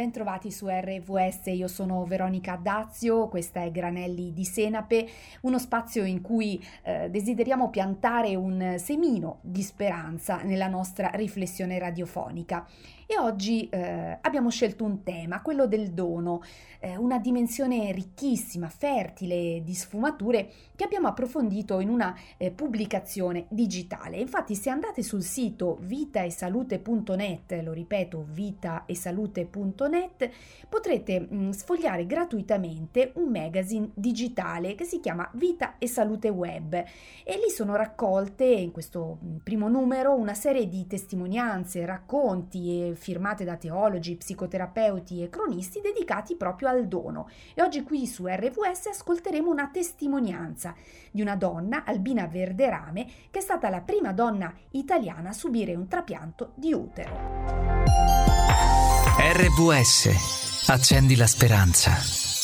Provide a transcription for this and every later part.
Bentrovati su RVS, io sono Veronica Dazio, questa è Granelli di Senape, uno spazio in cui eh, desideriamo piantare un semino di speranza nella nostra riflessione radiofonica. E oggi eh, abbiamo scelto un tema, quello del dono, eh, una dimensione ricchissima, fertile di sfumature che abbiamo approfondito in una eh, pubblicazione digitale. Infatti se andate sul sito vitaesalute.net, lo ripeto, vitaesalute.net, potrete mh, mm, sfogliare gratuitamente un magazine digitale che si chiama Vita e Salute Web e lì sono raccolte in questo mm, primo numero una serie di testimonianze, racconti e firmate da teologi, psicoterapeuti e cronisti dedicati proprio al dono. E oggi qui su RVS ascolteremo una testimonianza di una donna, Albina Verderame, che è stata la prima donna italiana a subire un trapianto di utero. RVS, accendi la speranza.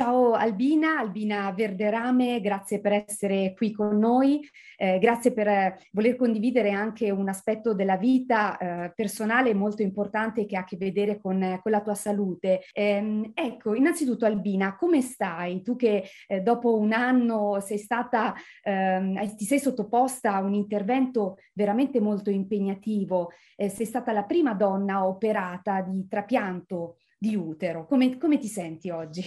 Ciao Albina, Albina Verderame, grazie per essere qui con noi, eh, grazie per eh, voler condividere anche un aspetto della vita eh, personale molto importante che ha a che vedere con, con la tua salute. Ehm, ecco, innanzitutto Albina, come stai? Tu che eh, dopo un anno sei stata, ehm, ti sei sottoposta a un intervento veramente molto impegnativo, eh, sei stata la prima donna operata di trapianto di utero, come, come ti senti oggi?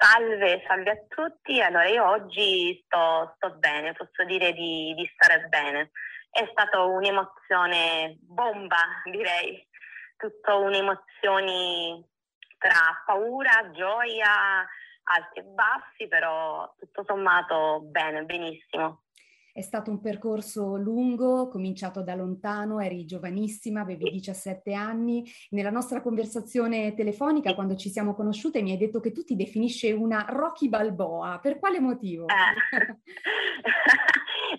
Salve, salve a tutti. Allora, io oggi sto, sto bene, posso dire di, di, stare bene. È stata un'emozione bomba, direi, tutte un'emozione tra paura, gioia, alti e bassi, però tutto sommato bene, benissimo. È stato un percorso lungo, cominciato da lontano, eri giovanissima, avevi 17 anni. Nella nostra conversazione telefonica, quando ci siamo conosciute, mi hai detto che tu ti definisci una Rocky Balboa. Per quale motivo? Eh.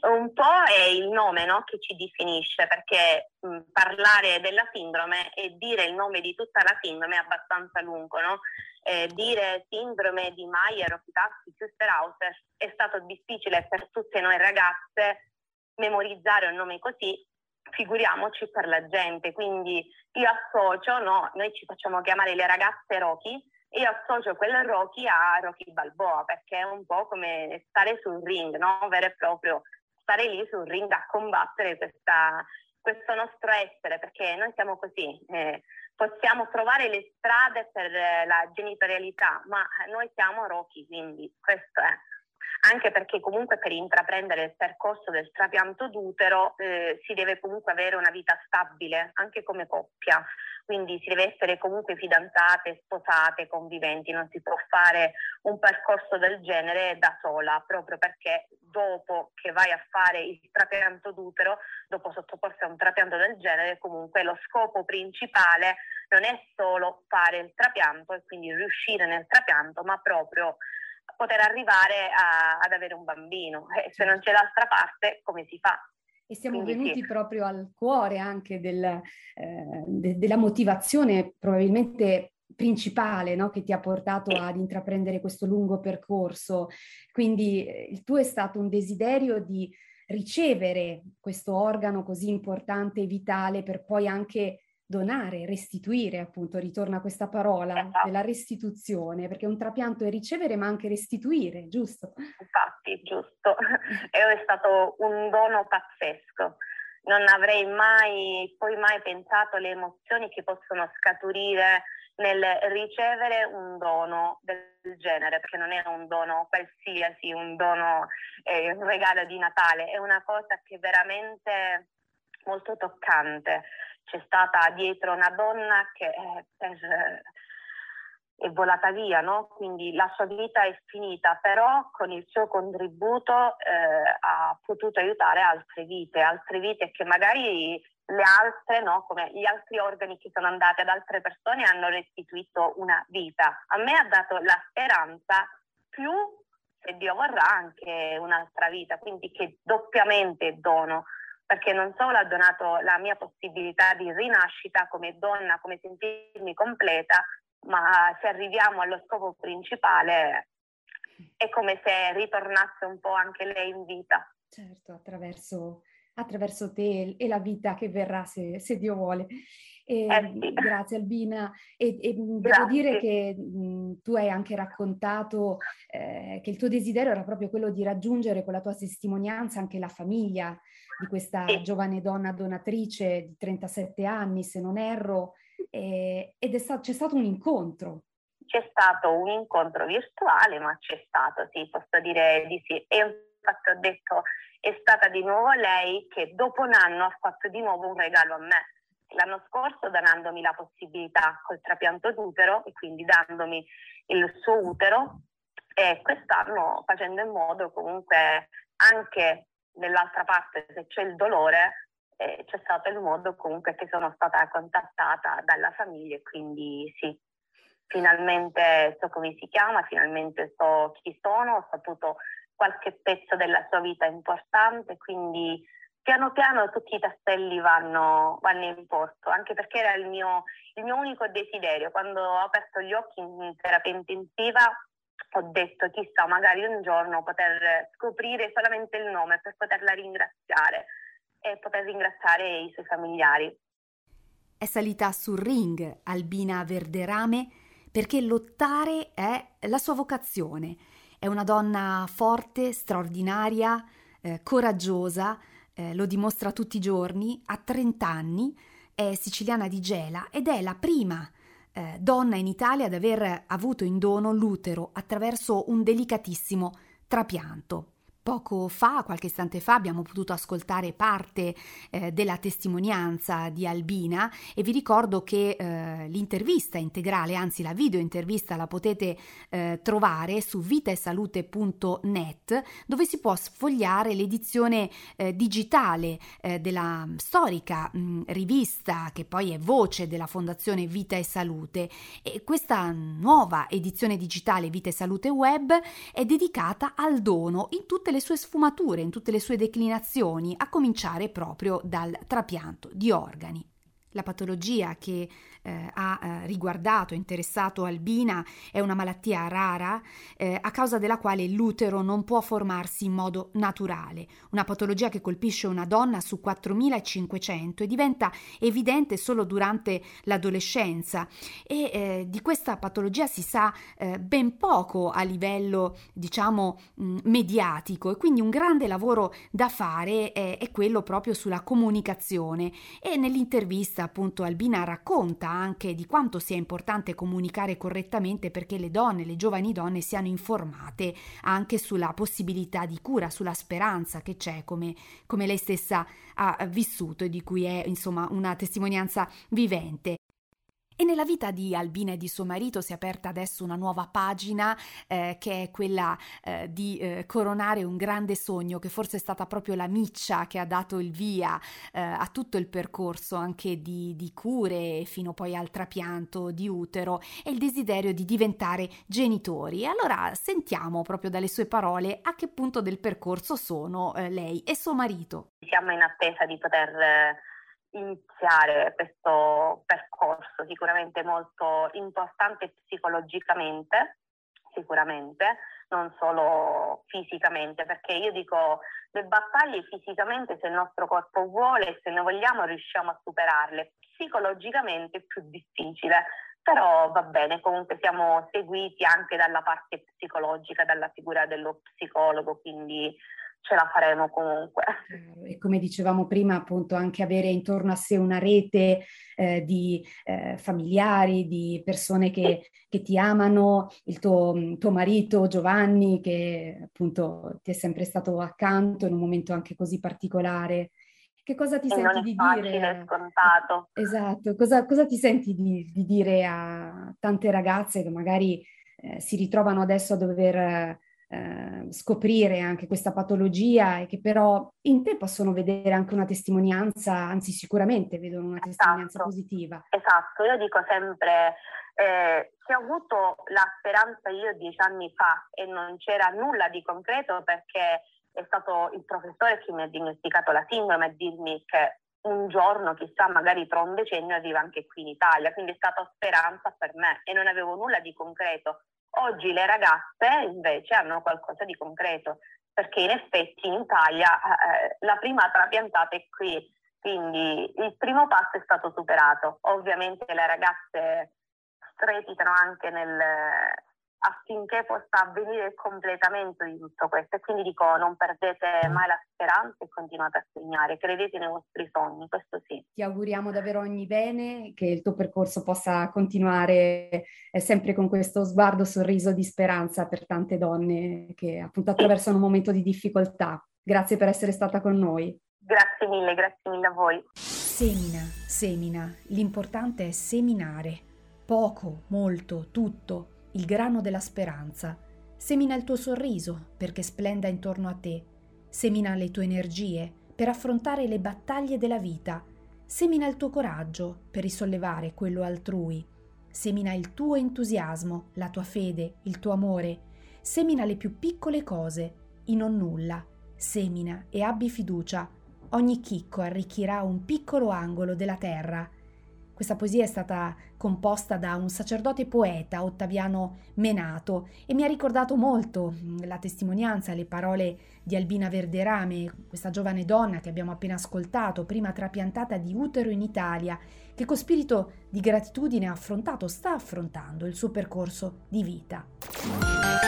un po' è il nome no, che ci definisce, perché mh, parlare della sindrome e dire il nome di tutta la sindrome è abbastanza lungo, no? Eh, dire sindrome di Mayer o Pitassi-Küsterhauser è stato difficile per tutte noi ragazze memorizzare un nome così, figuriamoci per la gente. Quindi io associo, no, noi ci facciamo chiamare le ragazze Rocky, io associo quel Rocky a Rocky Balboa perché è un po' come stare sul ring, no? vero e proprio stare lì sul ring a combattere questa, questo nostro essere, perché noi siamo così, eh, possiamo trovare le strade per eh, la genitorialità, ma noi siamo Rocky, quindi questo è. Anche perché comunque per intraprendere il percorso del trapianto d'utero eh, si deve comunque avere una vita stabile, anche come coppia quindi si deve essere comunque fidanzate, sposate, conviventi, non si può fare un percorso del genere da sola, proprio perché dopo che vai a fare il trapianto d'utero, dopo sottoporsi a un trapianto del genere, comunque lo scopo principale non è solo fare il trapianto e quindi riuscire nel trapianto, ma proprio poter arrivare a, ad avere un bambino. E se non c'è l'altra parte, come si fa? E siamo Quindi venuti sì. proprio al cuore anche del, eh, de- della motivazione probabilmente principale no? che ti ha portato ad intraprendere questo lungo percorso. Quindi eh, il tuo è stato un desiderio di ricevere questo organo così importante e vitale per poi anche donare, restituire, appunto, ritorna questa parola esatto. della restituzione, perché un trapianto è ricevere ma anche restituire, giusto? Infatti, giusto. è stato un dono pazzesco. Non avrei mai, poi mai pensato alle emozioni che possono scaturire nel ricevere un dono del genere, perché non è un dono qualsiasi, un dono, eh, un regalo di Natale, è una cosa che veramente molto toccante. C'è stata dietro una donna che è, per, è volata via, no? quindi la sua vita è finita, però con il suo contributo eh, ha potuto aiutare altre vite, altre vite che magari le altre, no? come gli altri organi che sono andati ad altre persone, hanno restituito una vita. A me ha dato la speranza più, se Dio vorrà, anche un'altra vita, quindi che doppiamente dono perché non solo ha donato la mia possibilità di rinascita come donna, come sentirmi completa, ma se arriviamo allo scopo principale è come se ritornasse un po' anche lei in vita. Certo, attraverso attraverso te e la vita che verrà se, se Dio vuole. E, eh sì. Grazie Albina. E, e devo dire che mh, tu hai anche raccontato eh, che il tuo desiderio era proprio quello di raggiungere con la tua testimonianza anche la famiglia di questa sì. giovane donna donatrice di 37 anni, se non erro, eh, ed sta- c'è stato un incontro. C'è stato un incontro virtuale, ma c'è stato, sì, posso dire di sì. E infatti ho detto, è stata di nuovo lei che dopo un anno ha fatto di nuovo un regalo a me l'anno scorso dandomi la possibilità col trapianto d'utero e quindi dandomi il suo utero e quest'anno facendo in modo comunque anche nell'altra parte se c'è il dolore eh, c'è stato il modo comunque che sono stata contattata dalla famiglia e quindi sì, finalmente so come si chiama, finalmente so chi sono, ho saputo qualche pezzo della sua vita importante, quindi piano piano tutti i tasselli vanno, vanno in posto, anche perché era il mio, il mio unico desiderio. Quando ho aperto gli occhi in terapia intensiva ho detto chissà magari un giorno poter scoprire solamente il nome per poterla ringraziare e poter ringraziare i suoi familiari. È salita sul ring Albina Verderame perché lottare è la sua vocazione. È una donna forte, straordinaria, eh, coraggiosa, eh, lo dimostra tutti i giorni, ha 30 anni, è siciliana di Gela ed è la prima eh, donna in Italia ad aver avuto in dono l'utero attraverso un delicatissimo trapianto. Poco fa, qualche istante fa, abbiamo potuto ascoltare parte eh, della testimonianza di Albina e vi ricordo che eh, l'intervista integrale, anzi la video intervista la potete eh, trovare su vitaesalute.net dove si può sfogliare l'edizione eh, digitale eh, della storica mh, rivista che poi è voce della Fondazione Vita e Salute. E questa nuova edizione digitale Vita e Salute Web è dedicata al dono in tutte le le sue sfumature, in tutte le sue declinazioni, a cominciare proprio dal trapianto di organi. La patologia che eh, ha eh, riguardato, interessato Albina è una malattia rara eh, a causa della quale l'utero non può formarsi in modo naturale, una patologia che colpisce una donna su 4.500 e diventa evidente solo durante l'adolescenza. E eh, di questa patologia si sa eh, ben poco a livello diciamo mh, mediatico e quindi un grande lavoro da fare è quello proprio sulla comunicazione. E nell'intervista appunto Albina racconta anche di quanto sia importante comunicare correttamente perché le donne, le giovani donne siano informate anche sulla possibilità di cura, sulla speranza che c'è come, come lei stessa ha vissuto e di cui è insomma una testimonianza vivente. E nella vita di Albina e di suo marito si è aperta adesso una nuova pagina eh, che è quella eh, di eh, coronare un grande sogno che forse è stata proprio la miccia che ha dato il via eh, a tutto il percorso anche di, di cure fino poi al trapianto di utero e il desiderio di diventare genitori. E allora sentiamo proprio dalle sue parole a che punto del percorso sono eh, lei e suo marito. Siamo in attesa di poter iniziare questo percorso sicuramente molto importante psicologicamente, sicuramente, non solo fisicamente, perché io dico le battaglie fisicamente se il nostro corpo vuole, se ne vogliamo riusciamo a superarle, psicologicamente è più difficile, però va bene, comunque siamo seguiti anche dalla parte psicologica, dalla figura dello psicologo, quindi ce la faremo comunque. E come dicevamo prima, appunto, anche avere intorno a sé una rete eh, di eh, familiari, di persone che, che ti amano, il tuo, tuo, marito Giovanni, che appunto ti è sempre stato accanto in un momento anche così particolare. Che cosa ti e senti di facile, dire? scontato. Esatto, cosa, cosa ti senti di, di, dire a tante ragazze che magari eh, si ritrovano adesso a dover eh, scoprire anche questa patologia e che però in te possono vedere anche una testimonianza, anzi sicuramente vedono una testimonianza esatto. positiva. Esatto, io dico sempre eh, che ho avuto la speranza io dieci anni fa e non c'era nulla di concreto perché è stato il professore che mi ha diagnosticato la sindrome a dirmi che un giorno, chissà, magari tra un decennio arriva anche qui in Italia, quindi è stata speranza per me e non avevo nulla di concreto. Oggi le ragazze invece hanno qualcosa di concreto perché in effetti in Italia eh, la prima trapiantata è qui, quindi il primo passo è stato superato. Ovviamente le ragazze strepitano anche nel, affinché possa avvenire il completamento di tutto questo. E quindi dico, non perdete mai la speranza e continuate a segnare, credete nei vostri sogni, questo sì. Ti auguriamo davvero ogni bene, che il tuo percorso possa continuare eh, sempre con questo sguardo, sorriso di speranza per tante donne che appunto attraversano un momento di difficoltà. Grazie per essere stata con noi. Grazie mille, grazie mille a voi. Semina, semina, l'importante è seminare. Poco, molto, tutto il grano della speranza. Semina il tuo sorriso perché splenda intorno a te. Semina le tue energie per affrontare le battaglie della vita. Semina il tuo coraggio per risollevare quello altrui. Semina il tuo entusiasmo, la tua fede, il tuo amore. Semina le più piccole cose, in non nulla. Semina e abbi fiducia. Ogni chicco arricchirà un piccolo angolo della terra questa poesia è stata composta da un sacerdote poeta, Ottaviano Menato, e mi ha ricordato molto la testimonianza, le parole di Albina Verderame, questa giovane donna che abbiamo appena ascoltato, prima trapiantata di utero in Italia, che con spirito di gratitudine ha affrontato, sta affrontando il suo percorso di vita.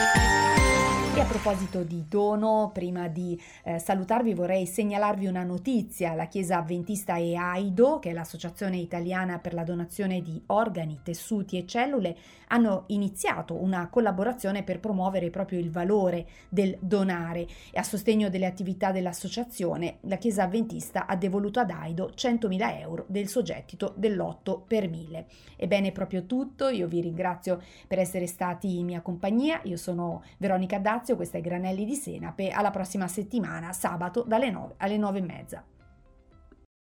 E a proposito di dono, prima di eh, salutarvi vorrei segnalarvi una notizia. La Chiesa Avventista e AIDO, che è l'Associazione Italiana per la donazione di organi, tessuti e cellule, hanno iniziato una collaborazione per promuovere proprio il valore del donare e a sostegno delle attività dell'associazione la Chiesa Avventista ha devoluto ad AIDO 100.000 euro del suo gettito dell'8 per 1000. Ebbene, proprio tutto, io vi ringrazio per essere stati in mia compagnia, io sono Veronica Dazzi ringrazio, questo è Granelli di Senape, alla prossima settimana, sabato dalle 9 alle 9 e mezza.